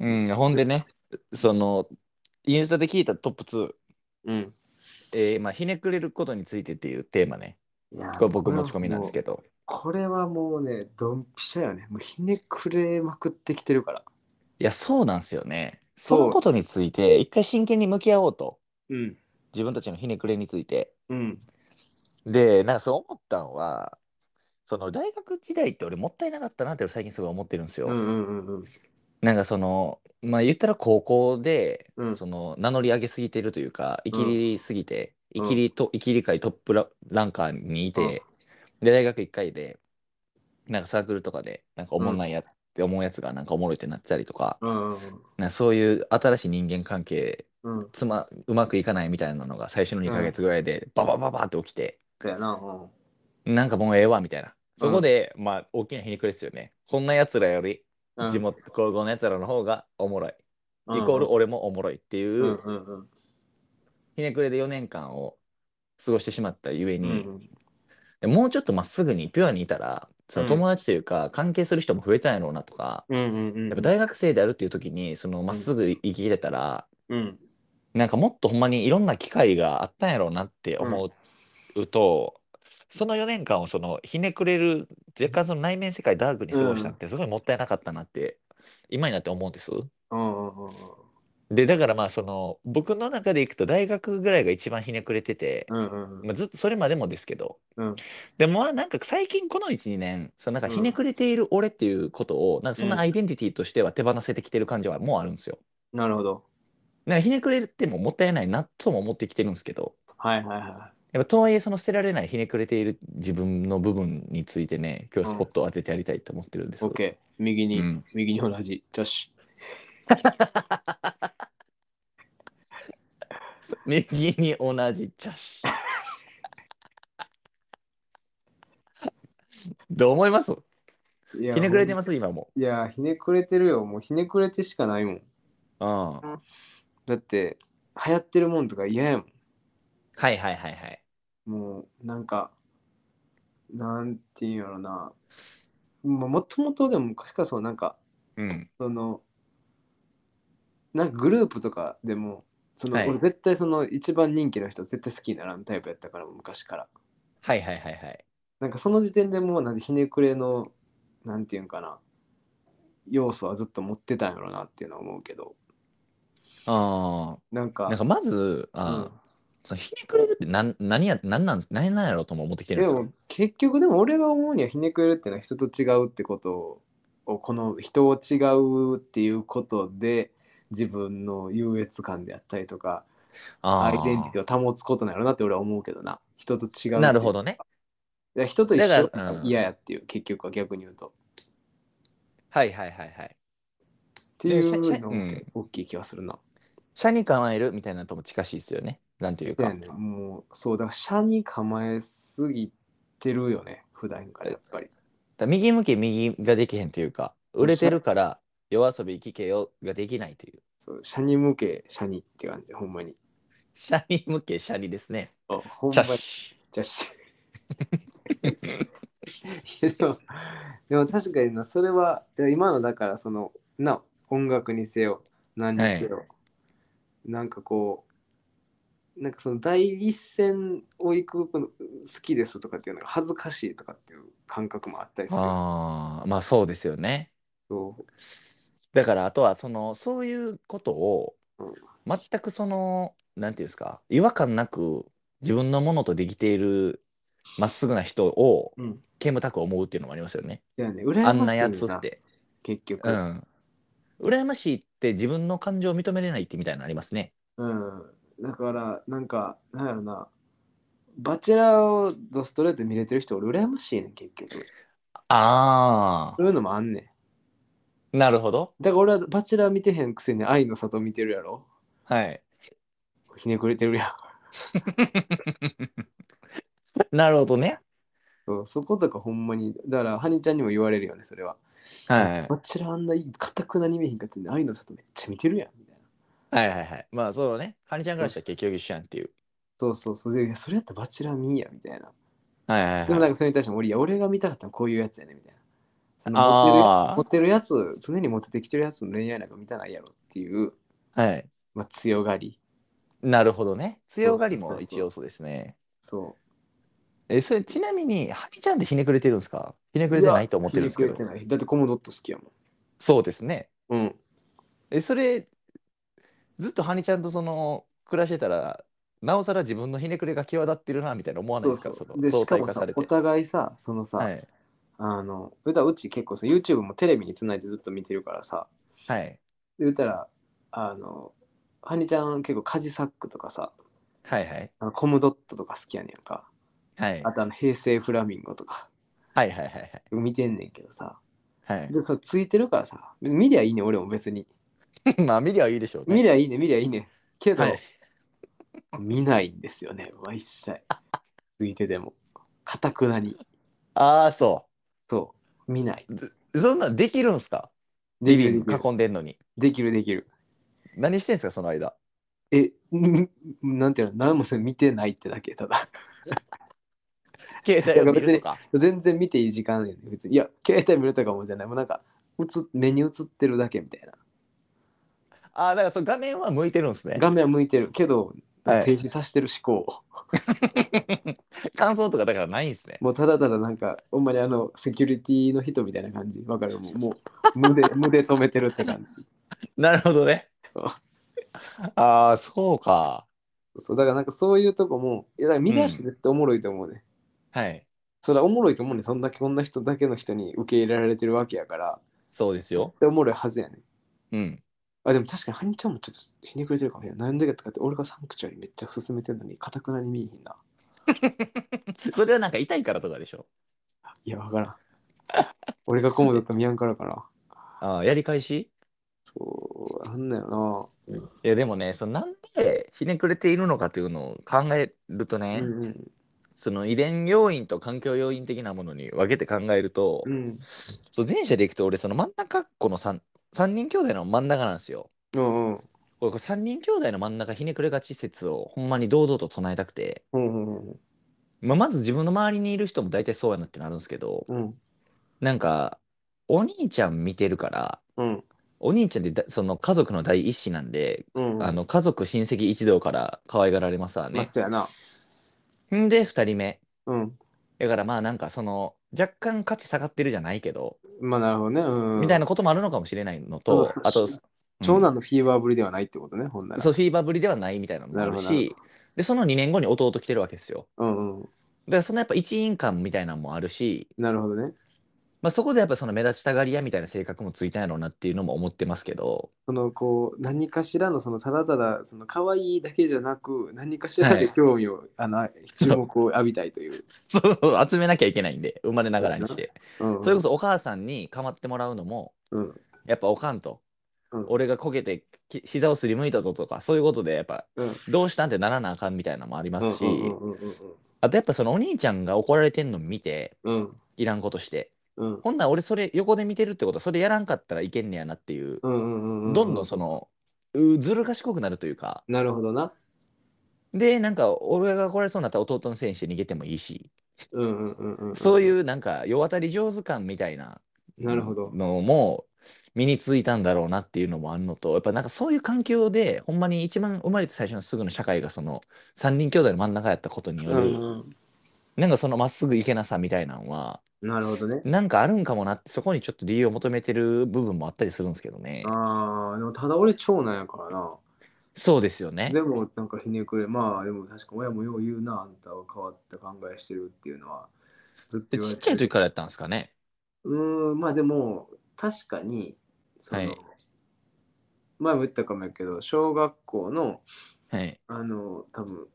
うん、ほんでね、その、インスタで聞いたトップ2、うん。えーまあ、ひねくれることについてっていうテーマね。いやこれ僕持ち込みなんですけど。これはもうね、ドンピシャよね。もうひねくれまくってきてるから。いや、そうなんですよね。そのことについて、一回真剣に向き合おうと。うん。自分たちのひねくれについて。うん。で、なんかそう思ったのは、その大学時代って俺もったいなかったなって最近すごい思ってるんですよ。うんうんうんうん。なんかその、まあ言ったら高校で、うんその名乗り上げすぎてるというか、いきりすぎて、うんいきりと、いきり界トップラランカーにいて、で、大学1回で、なんかサークルとかで、なんかおもんないやって思うやつがなんかおもろいってなったりとか、うんうんなんかそういう新しい人間関係、うん。うん。つま、うまくいかないみたいなのが最初の2ヶ月ぐらいで、ババババって起きて、そうやな。うん。なんかもうええわみたいな。そこで、まあ、大きな皮肉ですよね。こんなやつらより、うん地元、高校のやつらの方がおもろい。うんイコール俺もおもろいっていう。ひねくれで4年間を過ごしてしまったゆえうに、んでもうちょっとまっすぐにピュアにいたら、そのうん友達というか、関係する人も増えたんやろうなとか。やっぱ大学生であるっていう時に、そのまっすぐ生きれたら、うん。なんかもっとほんまにいろんな機会があったんやろうなって思うと、その4年間をそのひねくれる若干その内面世界ダークに過ごしたってすごいもったいなかったなって今になって思うんです。うんうんうんうん。でだからまあその僕の中でいくと大学ぐらいが一番ひねくれてて、うんうんうんまあ、ずっとそれまでもですけど、うんでもまあなんか最近この12年そのなんかひねくれている俺っていうことをなんかそんなアイデンティティとしては手放せてきてる感じはもうあるんですよ。なるほど。なんかひねくれてももったいないなとも思ってきてるんですけどはいはいはやっぱとはいえその捨てられないひねくれている自分の部分についてね今日スポットを当ててやりたいと思ってるんです。い。OK。右に、うん右に同じ。女子。右に同じチャッシュ。どう思います？いやひねくれてます？今も。いや、ひねくれてるよ。もうひねくれてしかないもん。うん。はだって、流行ってるもんとか嫌やもん。いはいはいはい。もう、なんか、なんていうんやろな。ももともとでも昔からそう、なんか、うん。その、なんかグループとかでも、その、はい俺絶対その一番人気の人絶対好きにならんタイプやったから、昔から。はいはいはいはい。なんかその時点でもうなんでひねくれの、なんていうんかな、要素はずっと持ってたんやろなっていうのは思うけど、あなんか、あ。なんかまず、あそのひねくれるって何何や何なん何なんやろうとも思ってきてるんでですよも。結局でも俺が思うにはひねくれるっていうのは人と違うってことをこの人を違うっていうことで自分の優越感であったりとかあアイデンティティを保つことなのなって俺は思うけどな人と違うあ。なるほどね。人と一緒だからうん嫌やっていう結局は逆に言うとっはいはいはいはい。ていうのがうん大きい気がするな、社に構えるみたいなのとも近しいですよね。なんていうか。ね。もうそうだから車に構えすぎてるよね普段からやっぱり。だ右向け右ができへんというか、売れてるから夜遊び聞けよができないという。そう車に向け車にって感じほんまに。社に向け社にですね。あほんチまにじゃあしでもでも確かになそれは今のだからそのな音楽にせよ何にせよ、なんかこうなんかその第一線を行く好きですとかっていうのが恥ずかしいとかっていう感覚もあったりするああ、まあそうですよね。そうだからあとはそのそういうことをうん全くそのなんていうんですか違和感なく自分のものとできているまっすぐな人をうん煙たく思うっていうのもありますよね。だよね羨ましいあんなやつって。結局うん。羨ましいって自分の感情を認めれないってみたいなのありますね。うん、だからなんかなんやろなバチェラーをドストレートで見れてる人俺羨ましいねん結局あそういうのもあんねなるほど。だから俺はバチェラー見てへんくせに愛の里見てるやろはい。ひねくれてるやん なるほどね。そうそことかほんまにだからハニちゃんにも言われるよねそれははい。バチェラーあんないいかたくなに見えへんかってんで愛の里めっちゃ見てるやんはいはいはい。まあそうね。ハニちゃんからしたら結局一緒やんっていう。そうそうそうでそれやったらバチェラー見いやみたいなはいはいはい。でもなんかそれに対しても俺いや俺が見たかったのはこういうやつやねみたいなそのモテるあーモテるやつ、常にモテてきてるやつの恋愛なんか見たないやろっていう、はい。まあ、強がり。なるほどね。強がりも一要素ですね。そえ、それちなみに、ハニちゃんってひねくれてるんですか？ひねう。くれてないと思ってるんですけどひねくれて。ないだってコモドット好きやもそうですね。ん。うん。え、それ、ずっとハニちゃんとその、暮らしてたら、なおさら自分のひねくれが際立ってるな、みたいな思わないですか？そうそう。で、しかもさお。互いさ、そのさ、はい。あの、歌うち結構さ、YouTube もテレビにつないでずっと見てるからさ、はい。で、たら、あの、ハニちゃん結構カジサックとかさ、はいはい。あのコムドットとか好きやねんか。はい。あとあの平成フラミンゴとかはいはいはい見てんねんけどさ。はい。で、そうついてるからさ、見りゃいいねん俺も別に。はい。まあ、見りゃいいでしょうね。見りゃいいねん見りゃいいねん。けど、はい。見ないんですよね、まあ一切。ついてでも。かたくなに。ああ、そそう、見ない。う。そんなんできるんすか？でリビング囲んでんのに。できるできる。何してんすか、その間？え、ん なんていうの、何もせん見てないってだけ、ただ。携帯を見るとか？全然見ていい時間やねん別に。いや、携帯見るとかもじゃない。もうなんか、映っ目に映ってるだけみたいな。ああ、だからその画面は向いてるんですね。画面は向いてるけど、はい停止させてる思考を。感想とかだからないんですね。もうただただなんか、ほんまにあの、セキュリティの人みたいな感じ。わかる？もう、もう無で、無で止めてるって感じ。なるほどね。ああ、そうか。そう、だからなんかそういうとこも、いや、だから見出して絶対おもろいと思うね。はい。それはおもろいと思うね。そんだけ、こんな人だけの人に受け入れられてるわけやから、そうですよ。絶対おもろいはずやね。うん。あ、でも確かに、ハニちゃんもちょっとひねくれてるかもしれない。なんでかってかって、俺がサンクチュアリめっちゃ進めてんのに、かたくなに見えひんな。それはなんか痛いからとかでしょ？いや、わからん。俺がコモドと見やんからかな。ああ、やり返し？そう、なんだよいや、でもね、そのなんでひねくれているのかというのを考えるとな。ね、うんうん。その遺伝要因と環境要因的なものに分けて考えると、うん。そう前者でいくと俺その真ん中っ子の 3, 三人兄弟の真ん中なんですよ。うんうん。これ3人兄弟の真ん中ひねくれがち説をほんまに堂々と唱えたくて、うんうんうん。まあ、まず自分の周りにいる人も大体そうやなってなるんですけどうん。なんかお兄ちゃん見てるからうん。お兄ちゃんってだその家族の第一子なんで、うん。あの家族親戚一同から可愛がられますわまあ、ね。そうやな。んで2人目うん。だからまあなんかその若干価値下がってるじゃないけど、まあ、なるほどね。うん。みたいなこともあるのかもしれないのとそうあと、長男のフィーバーぶりではないってことね、ほんなら。そうフィーバーぶりではないみたいなのもあるなるでその2年後に弟来てるわけですよ。うんうん。だからそのやっぱ一員感みたいなのもあるし、なるほどね。まあ、そこでやっぱその目立ちたがり屋みたいな性格もついたんやろうなっていうのも思ってますけど、そのこう何かしらのそのただただその可愛いだけじゃなく何かしらではい。興味を、あの注目を浴びたいという。そうそう集めなきゃいけないんで。生まれながらにして、うんうん、それこそお母さんに構ってもらうのもうん。やっぱおかんと、うん。俺がこけてき膝をすりむいたぞとかそういうことでやっぱうん。どうしたんってならなあかんみたいなのもありますし、あとやっぱそのお兄ちゃんが怒られてんの見ていらんことしてうん。ほんなら俺それ横で見てるってことはそれやらんかったらいけんねやなっていう、どんどんそのうずる賢くなるというか。なるほどな。でなんか俺が怒られそうになったら弟のせいにして逃げてもいいし、うんうんうんうん、そういうなんか世渡り上手感みたいななるほど。のも身についたんだろうなっていうのもあるのとやっぱなんかそういう環境でほんまに一番生まれて最初のすぐの社会がその3人兄弟の真ん中やったことによる、うんうん、なんかそのまっすぐいけなさみたいなのはなるほどね。なんかあるんかもなってそこにちょっと理由を求めてる部分もあったりするんですけどねああ、でもただ俺長男やからな。そうですよねでもなんかひねくれ、まあでも確か親もよう言うな、あんたは変わった考えしてるっていうのはずっとでちっ言われてちゃい時からやったんですかねうーん、まあでも確かに、その、はい前も言ったかもやけど、小学校の、はいあの、多分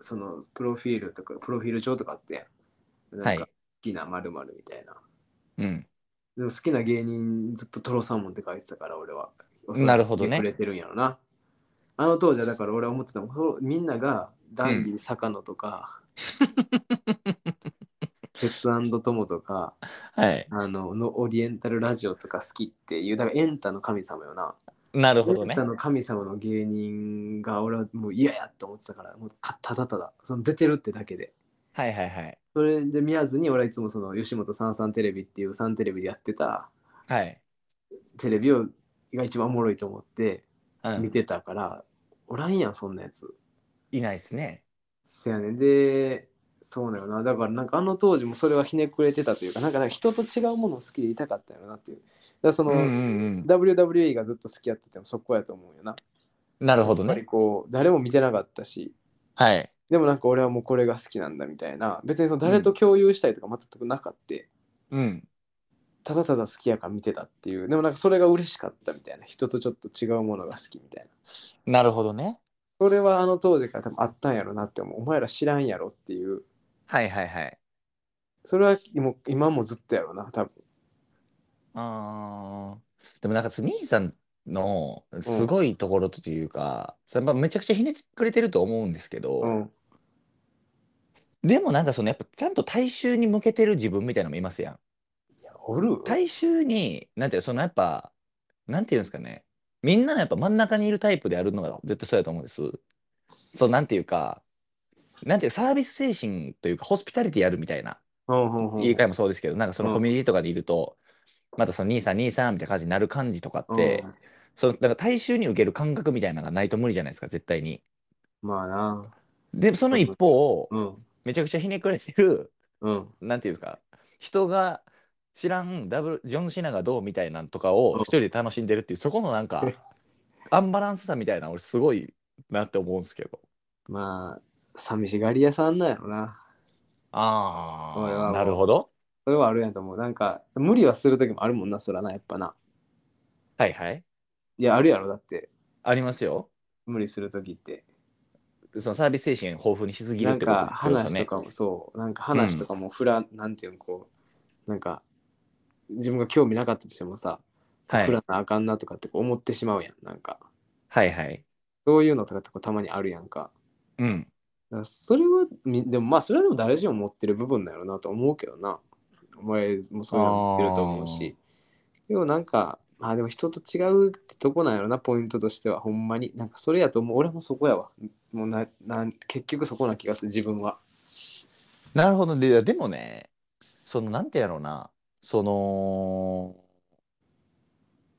そのプロフィールとか、プロフィール帳とかあって。なんかは好きな〇〇みたいな。うんでも好きな芸人ずっとトロサーモンって書いてたから、俺は。なるほどねくれてるんやろな。あの当時はだから俺は思ってたもんみんながダンディ坂野とか、鉄友とか、はいあののオリエンタルラジオとか好きっていう、だからエンタの神様よな。なるほどねエンタの神様の芸人が俺はもう嫌やって思ってたから、もうかただただ、その出てるってだけで。はいはいはい。それで見やずに俺はいつもその吉本三三テレビっていう3テレビでやってたはい。テレビをが一番おもろいと思ってうん、見てたから、おらんやんそんなやつ。いないですね。せやねんでそうだよなだからなんかあの当時もそれはひねくれてたというかなんかなんか人と違うものを好きでいたかったよなっていうだからその、うんうんうん。WWE がずっと好きやっててもそこやと思うよななるほどやっぱりね。こう誰も見てなかったしはい。でもなんか俺はもうこれが好きなんだみたいな。別にその誰と共有したいとか全くなかった、うん。ただただ好きやから見てたっていう。でもなんかそれが嬉しかったみたいな。人とちょっと違うものが好きみたいな。なるほどね。それはあの当時から多分あったんやろなって思う。お前ら知らんやろっていう。はいはいはい。それはもう今もずっとやろな多分。あー。でもなんか兄さんのすごいところというか、それまあめちゃくちゃひねくれてると思うんですけど、うんでもなんかそのやっぱちゃんと大衆に向けてる自分みたいなのもいますやん。いやおる？大衆に、なんていうそのやっぱ、なんていうんですかね、みんなのやっぱ真ん中にいるタイプであるのが絶対そうやと思うんです。そう、なんていうか、なんていうサービス精神というか、ホスピタリティやるみたいな、うんうんうん言い換えもそうですけど、なんかそのうんコミュニティとかでいると、またその兄さん、兄さんみたいな感じになる感じとかっうんて、そのなんか大衆に受ける感覚みたいなのがないと無理じゃないですか、絶対に。まあなで、その一方、うんめちゃくちゃひねくれてる、うん。なんていうんですか、人が知らんダブルジョン・シナがどうみたいなんとかをうん。一人で楽しんでるっていう、そこのなんか、アンバランスさみたいな、俺すごいなって思うんですけど。まあ寂しがり屋さんなんやろな。あ俺はもう。なるほど。それはあるんやと思う。なんか無理はする時もあるもんなそらなやっぱな。はいはい。いやあるやろだって。ありますよ。無理する時ってそのサービス精神豊富にしすぎるなんってことかですよね。話とかもそうなんか話とかもフラ、なんていうのこうなんか自分が興味なかったとしてもさ、はい。フラなあかんなとかって思ってしまうやんなんか。はいはい。そういうのとかってこうたまにあるやんか。うん。それはみでもまあそれはでも誰しも持ってる部分だよなと思うけどな。お前もそういうの持ってると思うし。でもなんかあでも人と違うってとこなんやろなポイントとしては。ほんまに。なんかそれやと思う。俺もそこやわもうななん結局そこな気がする自分は。なるほど。で、でもね、その、なんてやろうな、その、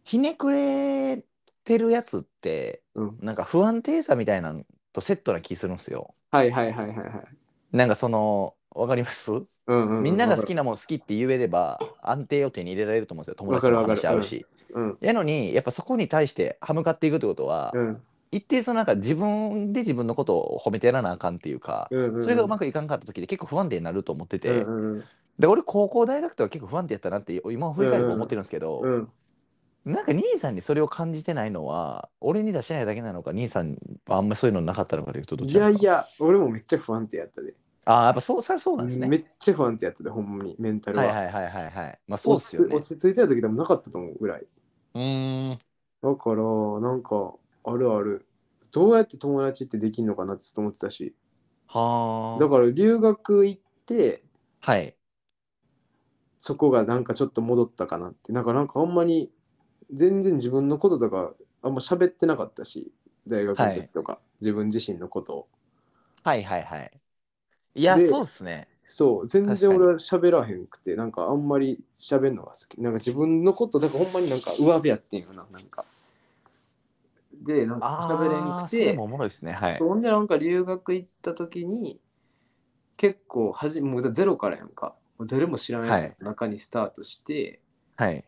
ひねくれてるやつって、うん。なんか不安定さみたいなのとセットな気するんですよ。はいはいはいはいはい。なんかその、わかります？うんうんうんみんなが好きなもん好きって言えれば安定を手に入れられると思うんですよ。友達とわかるわかる。話し。合うし。うん。やのに、やっぱそこに対して歯向かっていくってことは、うん一定そのなんか自分で自分のことを褒めてやらなあかんっていうか、うんうんそれがうまくいかんかった時で結構不安定になると思ってて、うんうんで俺高校大学とか結構不安定やったなって今振り返れば思ってるんですけど、うん。なんか兄さんにそれを感じてないのは俺に出してないだけなのか兄さんはあんまりそういうのなかったのかというとどっいちなんですか？やいや俺もめっちゃ不安定やったで。ああやっぱそうそれはそうなんですね。めっちゃ不安定やったでほんまにメンタルは、はいはいはいはいはい。まあそうっ落ちすよね。落ち着いてた時でもなかったと思うぐらい。うーん。だからなんかあるある。どうやって友達ってできんのかなってずっと思ってたし。はあ。だから留学行ってはい。そこがなんかちょっと戻ったかなって。なんかなんかあんまり全然自分のこととかあんま喋ってなかったし大学の時とか、自分自身のことを。はいはいはい。いやでそうっすね。そう。全確かに然俺は喋らへんくてなんかあんまり喋るのが好き。なんか自分のことだからほんまになんか上辺やってんよななんかでなんか喋れんああくてそれもおもろいですね。はい。ほんでなんか留学行った時に結構はじもうゼロからやんか。もう誰も知らないやつの中にスタートして、はい。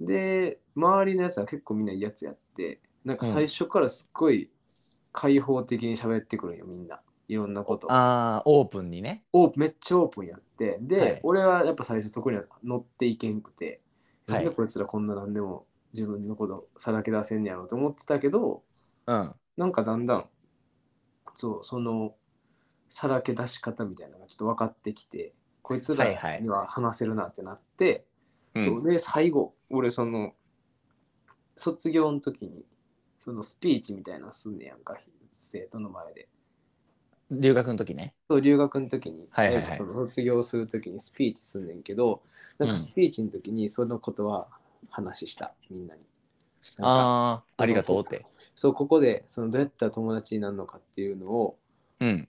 で周りのやつは結構みんないいやつやってなんか最初からすっごい開放的に喋ってくるんよみんな。いろんなことああオープンにね。オープンめっちゃオープンやって。で、はい。俺はやっぱ最初そこには乗っていけんくて、はい。なんでこいつらこんななんでも自分のことさらけ出せんねやろうと思ってたけどうん。なんかだんだんそうそのさらけ出し方みたいなのがちょっと分かってきてこいつらはいはい。には話せるなってなって、うん。そうで最後俺その卒業の時にそのスピーチみたいなのすんねやんか生徒の前で。留学の時ね。そう留学の時に、はいはいはい。その卒業する時にスピーチすんねんけどなんかうん。スピーチの時にそのことは話したみんなに。ああありがとうってそうここでそのどうやったら友達になるのかっていうのをうん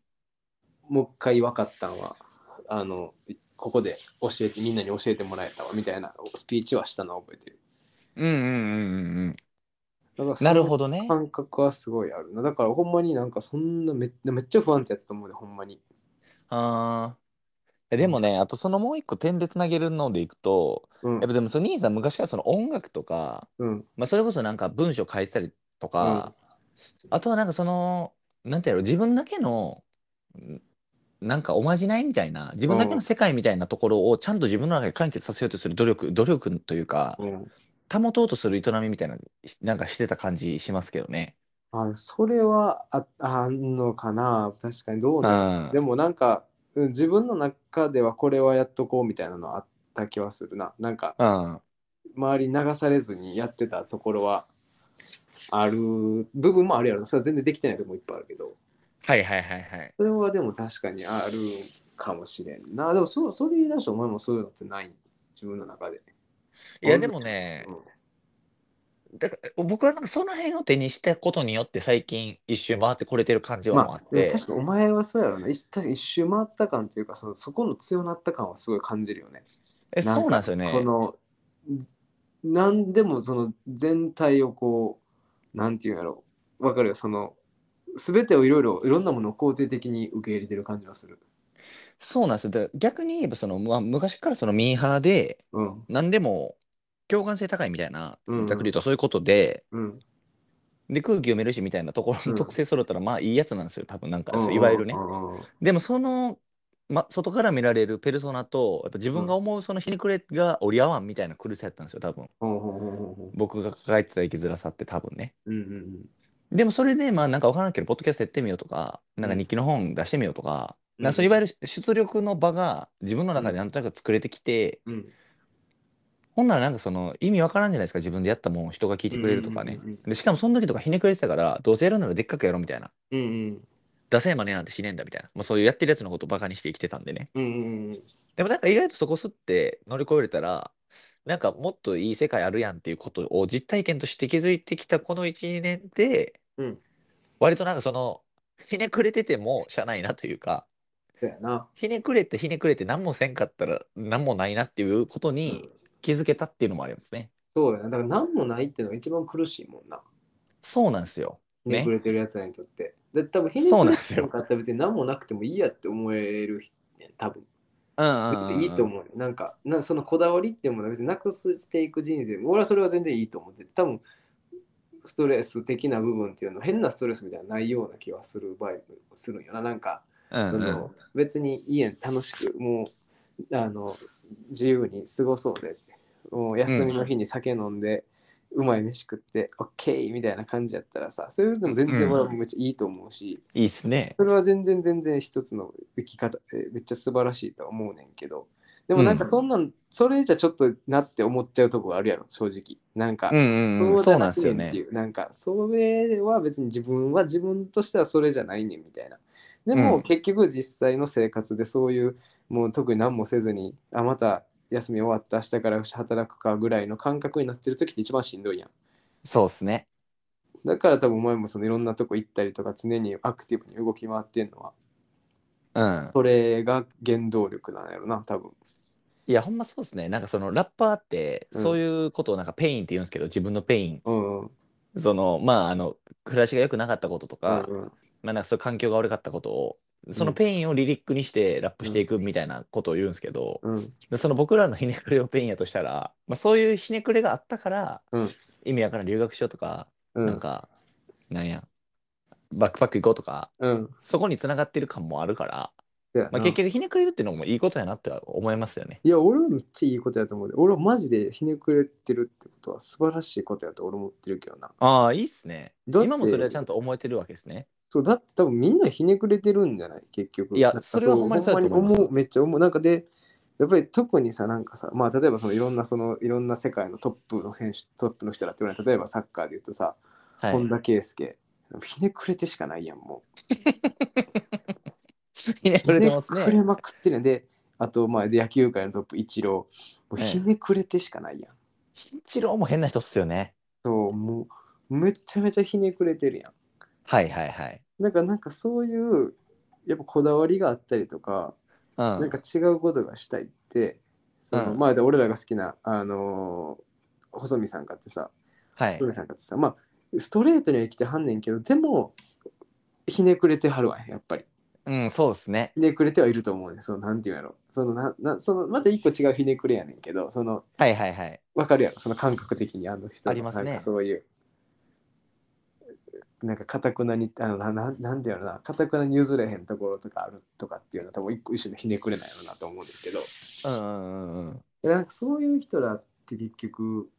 もう一回分かったんはあのここで教えてみんなに教えてもらえたわみたいなスピーチはしたのを覚えてるうんうんうんうんうん。なるのほどね。感覚はすごいあるなだからほんまになんかそんなめめっちゃ不安定やったと思うでほんまにああ。でもね、あとそのもう一個点でつなげるのでいくと、うん。やっぱでもその兄さん昔からその音楽とか、うん。まあ、それこそなんか文章書いてたりとか、あとはなんかその、なんていうの、自分だけの、んなんかおまじないみたいな、自分だけの世界みたいなところをちゃんと自分の中で完結させようとする努力、努力というか、うん。保とうとする営みみたいな、なんかしてた感じしますけどね。あそれはああんのかな。確かにどうう。なん。ん。でもなんかうん自分の中ではこれはやっとこうみたいなのあった気はするな。なんかうん。周りに流されずにやってたところはある部分もあるやろな。それは全然できてないとこもいっぱいあるけど。はいはいはいはい。それはでも確かにあるかもしれんな。でもそそれ言い出しお前もそういうのってない。自分の中で、いやでもね、うんだから僕はなんかその辺を手にしたことによって最近一周回ってこれてる感じはあまあっ、て、確かにお前はそうやろな。一確かに一周回った感というかそのそこの強なった感はすごい感じるよね。えそうなんですよね。この何でもその全体をこうなんていうんやろ。わかるよ。その全てをいろいろいろんなものを肯定的に受け入れてる感じはする。そうなんですよ。で逆に言えばその、まあ、昔からそのミーハーでうん。何でも共感性高いみたいな、うん。うんざっくり言うとそういうことで、うん。で空気読めるしみたいなところうん。の特性揃ったらまあいいやつなんですよ、多分なんか、うんいわゆるねう。ん。うんでもその、ま、外から見られるペルソナと、やっぱ自分が思うそのひねくれが折り合わんみたいな苦しさやったんですよ、多分。うんうんうんうん僕が抱えてた生きづらさって多分ね。うんうんでもそれで、まあなんかわからんけど、ポッドキャストやってみようとか、なんか日記の本出してみようとか、うん。なんかそういわゆる出力の場が自分の中でなんとなく作れてきて、うんほんならなんかその意味わからんじゃないですか、自分でやったもんを人が聞いてくれるとかねうんうんうん。でしかもその時とかひねくれてたから、どうせやるならでっかくやろうみたいな。うんうんダセえマネなんてしねえんだみたいな。まあそういうやってるやつのことをバカにして生きてたんでね。うんうんでもなんか意外とそこすって乗り越えれたら、なんかもっといい世界あるやんっていうことを実体験として気づいてきたこの1、2年で、うん割となんかその、ひねくれててもしゃあないなというか、そうやなひねくれてひねくれて何もせんかったら何もないなっていうことに気づけたっていうのもありますね。そうやなだから何もないっていうのが一番苦しいもんなそうなんですよ。ひねくれてるやつらにとって。で多分ひねそうくれなんですよてるかったら別に何もなくてもいいやって思えるねん多分。うんうんうんうんいいと思うよ。なんかなそのこだわりっていうものは別になくしていく人生俺はそれは全然いいと思って多分ストレス的な部分っていうのは変なストレスみたいなのないような気はする場合もするんよな。なんかうんうんその別に家楽しくもうあの自由に過ごそうでもう休みの日に酒飲んで、うまい飯食ってオッケーみたいな感じやったらさそういうのも全然俺はめっちゃいいと思うし、いいっすね。それは全然全然一つの生き方えめっちゃ素晴らしいとは思うねんけどでもなんかそんなん、それじゃちょっとなって思っちゃうとこがあるやろ正直なんか、うんうんうん。そうなんですよねくねんってい。うなんかそれは別に自分は自分としてはそれじゃないねんみたいなでも、うん結局実際の生活でそういうもう特に何もせずにあまた休み終わった明日から働くかぐらいの感覚になってる時って一番しんどいやんそうっすね。だから多分お前もそのいろんなとこ行ったりとか常にアクティブに動き回ってんのはうん。それが原動力なんやろな多分いや、ほんまそうですね。なんかそのラッパーって、うんそういうことをなんか pain って言うんですけど、自分の pain。うんうんその、まあ、あの、暮らしが良くなかったこととか、うんまあ、なんかそういう環境が悪かったことを、そのうん。 pain をリリックにしてラップしていくみたいなことを言うんですけど、うん。でその僕らのひねくれを pain やとしたら、まあ、そういうひねくれがあったから、うん。意味わからん留学しようとか、うん。なんか、なんや、バックパック行こうとか、うん。そこに繋がってる感もあるから、まあ、結局ひねくれるっていうのもいいことやなっては思いますよね。いや俺はめっちゃいいことやと思うで。俺はマジでひねくれてるってことは素晴らしいことやと俺思ってるけどな。ああ、いいっすね。今もそれはちゃんと思えてるわけですね。そうだって多分みんなひねくれてるんじゃない？結局。いやそれはほんまにそうだと思めっちゃ思う。なんかでやっぱり特にさなんかさまあ例えばそのいろんなそのいろんな世界のトップの選手トップの人だって言われ例えばサッカーで言うとさ、はい。本田圭佑。ひねくれてしかないやんも ひねうくれてますひねくれね。まくってるんであとまあ野球界のトップイチロー。もうはい。ひねくれてしかないやん、一郎も変な人っすよね。そうもうめちゃめちゃひねくれてるやんはいはいはい。なんかなんかそういうやっぱこだわりがあったりとかうん。なんか違うことがしたいって、そのうんまあ俺らが好きな、あのー細見さんかってさ、はい細。見さんかってさ、まあストレートには生きてはんねんけど、でもひねくれてはるわやっぱり。うん、そうですね。ひねくれてはいると思うね。そのなんていうんやろ。そのななそのまた一個違うひねくれやねんけど、そのはいはいはい。わかるやろ、その感覚的にあの人のありますねそういう。なんか、かたくなに、あのなななんていうのな、かたくなに譲れへんところとかあるとかっていうのは、多分一個一種のひねくれないのなと思うんですけど、うんうんうんうん。なんかそういう人らって結局、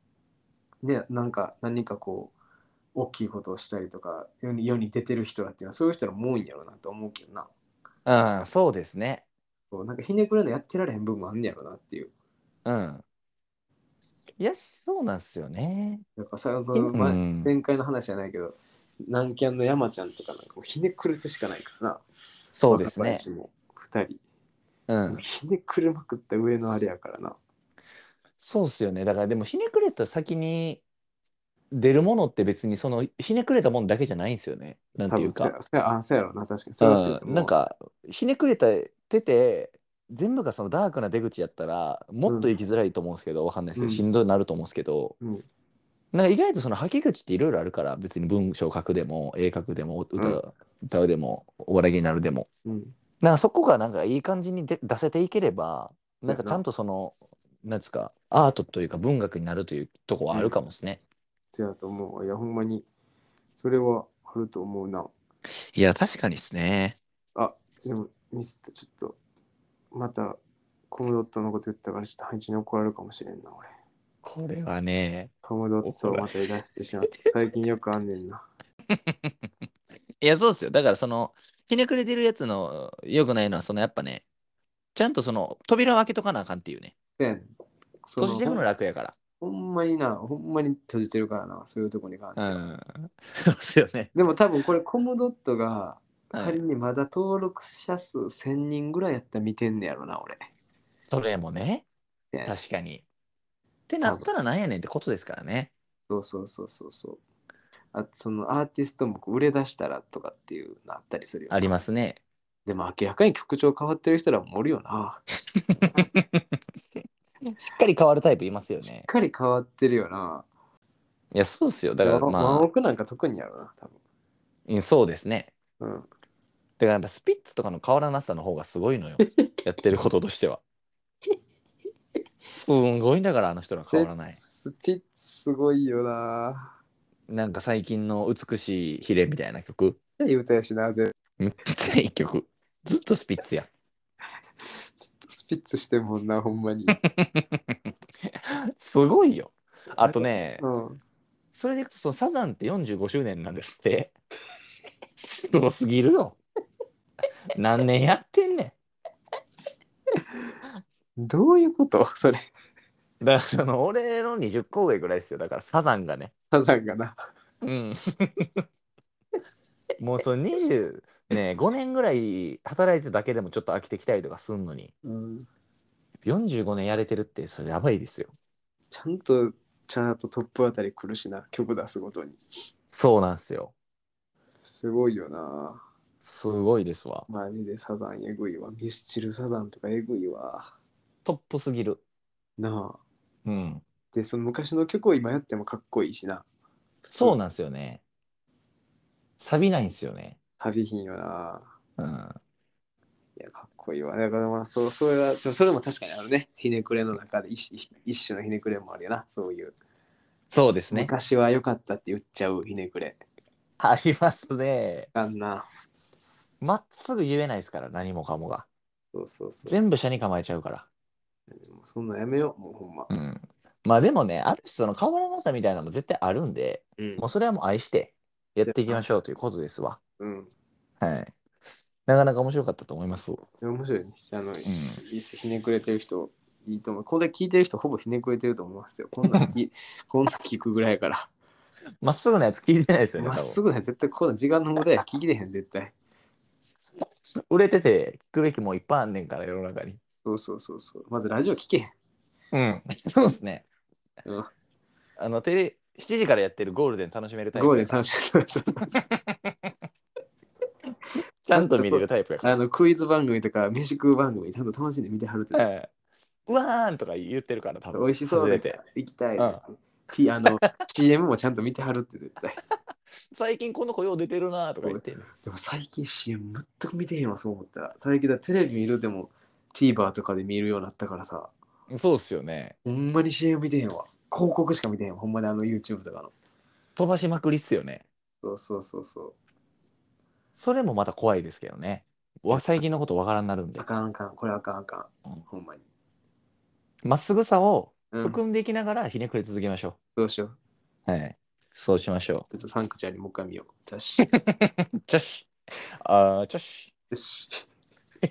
ね、なんか何かこう、大きいことをしたりとか、世に世に出てる人らっていうのは、そういう人らも多いんやろうなと思うけどな。うん、そうですね。そうなんかひねくれのやってられへん部分あんねやろなっていう。うん。いや、そうなんですよね。やっぱさ、そのうん前前回の話じゃないけど、南キャンの山ちゃんとかなんかもうひねくれてしかないからな。そうですね若。林も2人。うん。ひねくれまくった上のあれやからな。そうっすよね。だからでもひねくれた先に出るものって別にそのひねくれたものだけじゃないんですよね。なんていうか。あそうやろな、確かに。そうそうんなんかひねくれてて全部がそのダークな出口やったらもっと生きづらいと思うんですけど、わかんないですけど、うんしんどいなると思うんですけど、うんなんか意外とその吐き口っていろいろあるから別に文章書くでも絵書くでも歌,、うん歌うでもお笑い芸になるでもうん。なんかそこがなんかいい感じにで出せていければなんかちゃんとそのなんですかアートというか文学になるというとこはあるかもですね。そうやと思う。いや、ほんまに、それはあると思うな。いや確かにですね。あ、でもミスった、ちょっと、また、コムドットのこと言ったから、ちょっと配置に怒られるかもしれんな、俺。これはねコムドットをまた出してしまって、最近よくあんねんな。いや、そうですよ。だから、その、ひねくれてるやつの良くないのは、そのやっぱね、ちゃんとその扉を開けとかなあかんっていうね。ね閉じていくの楽やから。ほんまにな、ほんまに閉じてるからな、そういうとこに関しては。うん。そうですよね。でも多分これコムドットがはい仮にまだ登録者数1000人ぐらいやったら見てんねやろな、俺。それもね、ね確かに。ってなったらなんやねんってことですからね。そうそうそうそうそう。あとそのアーティストも売れ出したらとかっていうのあったりするよな。ありますね。でも明らかに曲調変わってる人らもおるよな。しっかり変わるタイプいますよね。しっかり変わってるよな。いや、そうっすよ。だからまオクなんか特にやろな、多あ、うんそうですね。分。うん。だからやっぱスピッツとかの変わらなさの方がすごいのよ。やってることとしては。すんごいんだから、あの人ら変わらない。スピッツすごいよな。なんか最近の美しいヒレみたいな曲。めっちゃいい歌やしな、ぜめっちゃいい曲。ずっとスピッツや。スピッツしてんもんな、ほんまに。すごいよ。あとね、うん。それでいくとそのサザンって45周年なんですって。すごすぎるよ。何年やってんねどういうこと？それ、ん。だからその俺の20個上ぐらいですよ。だからサザンがね。サザンがな。うん。もうその20ね5年ぐらい働いてるだけでもちょっと飽きてきたりとかすんのにうん。45年やれてるってそれやばいですよ。ちゃんとチャートトップあたり来るしな、曲出すごとに。そうなんですよ。すごいよな。すごいですわ。マジでサザンえぐいわ。ミスチルサザンとかえぐいわ。トップすぎる。なあ。うん。で、その昔の曲を今やってもかっこいいしな。そうなんですよね。錆びないんですよね。旅品よな。うん。いや、かっこいいわ。だからまあ、そう、それは、でもそれも確かにあるね。ひねくれの中で一一一種のひねくれもあるよな。そういう。そうですね。昔は良かったって言っちゃうひねくれ。ありますね。あんな。まっすぐ言えないですから、何もかもが。そうそうそう。全部車に構えちゃうから。もうそんなんやめよう、もうほんま。うん。まあでもね、ある種その変わらなさみたいなのも絶対あるんで、うんもうそれはもう愛してやっていきましょうということですわ。うん。はい。なかなか面白かったと思います。面白いね。あの、んいいっすひねくれてる人、いいと思う。これ聞いてる人、ほぼひねくれてると思いますよ。こんな こんなん聞くぐらいやから。まっすぐなやつ聞いてないですよね、まっ多すぐね、絶対こんな時間の無駄や。聞きてへん、絶対。分。売れてて聞くべきもいっぱいあんねんから、世の中に。そうそうそうそう。まずラジオ聞け。うん。そうですね。うんあの、テレ、7時からやってるゴールデン楽しめるタイプ。ゴールデン楽しい。そうそうそうちゃんと見れるタイプやから。あのクイズ番組とか飯食う番組ちゃんと楽しんで見てはるって、ええうわーんとか言ってるから多分。美味しそうで外れて。行きたい、うんティあの CM もちゃんと見てはるって絶対最近この子よう出てるなとか言ってる。でも最近 CM 全く見てへんわそう思ったら最近だテレビ見るでも TVer とかで見るようになったからさそうっすよね。ほんまに CM 見てへんわ広告しか見てへんわほんまにあの YouTube とかの飛ばしまくりっすよね。そうそうそうそうそれもまた怖いですけどね。わ最近のことわからんなるんであ。かんあかんこれあかんあかん、うんほんまに、まっすぐさをうん、含んでいきながらひねくれ続けましょどうしようう。はい。そうしましょちょっとサンクチュアリもう一回見よう。じゃあし。う。ちょし。あーちょし。よし。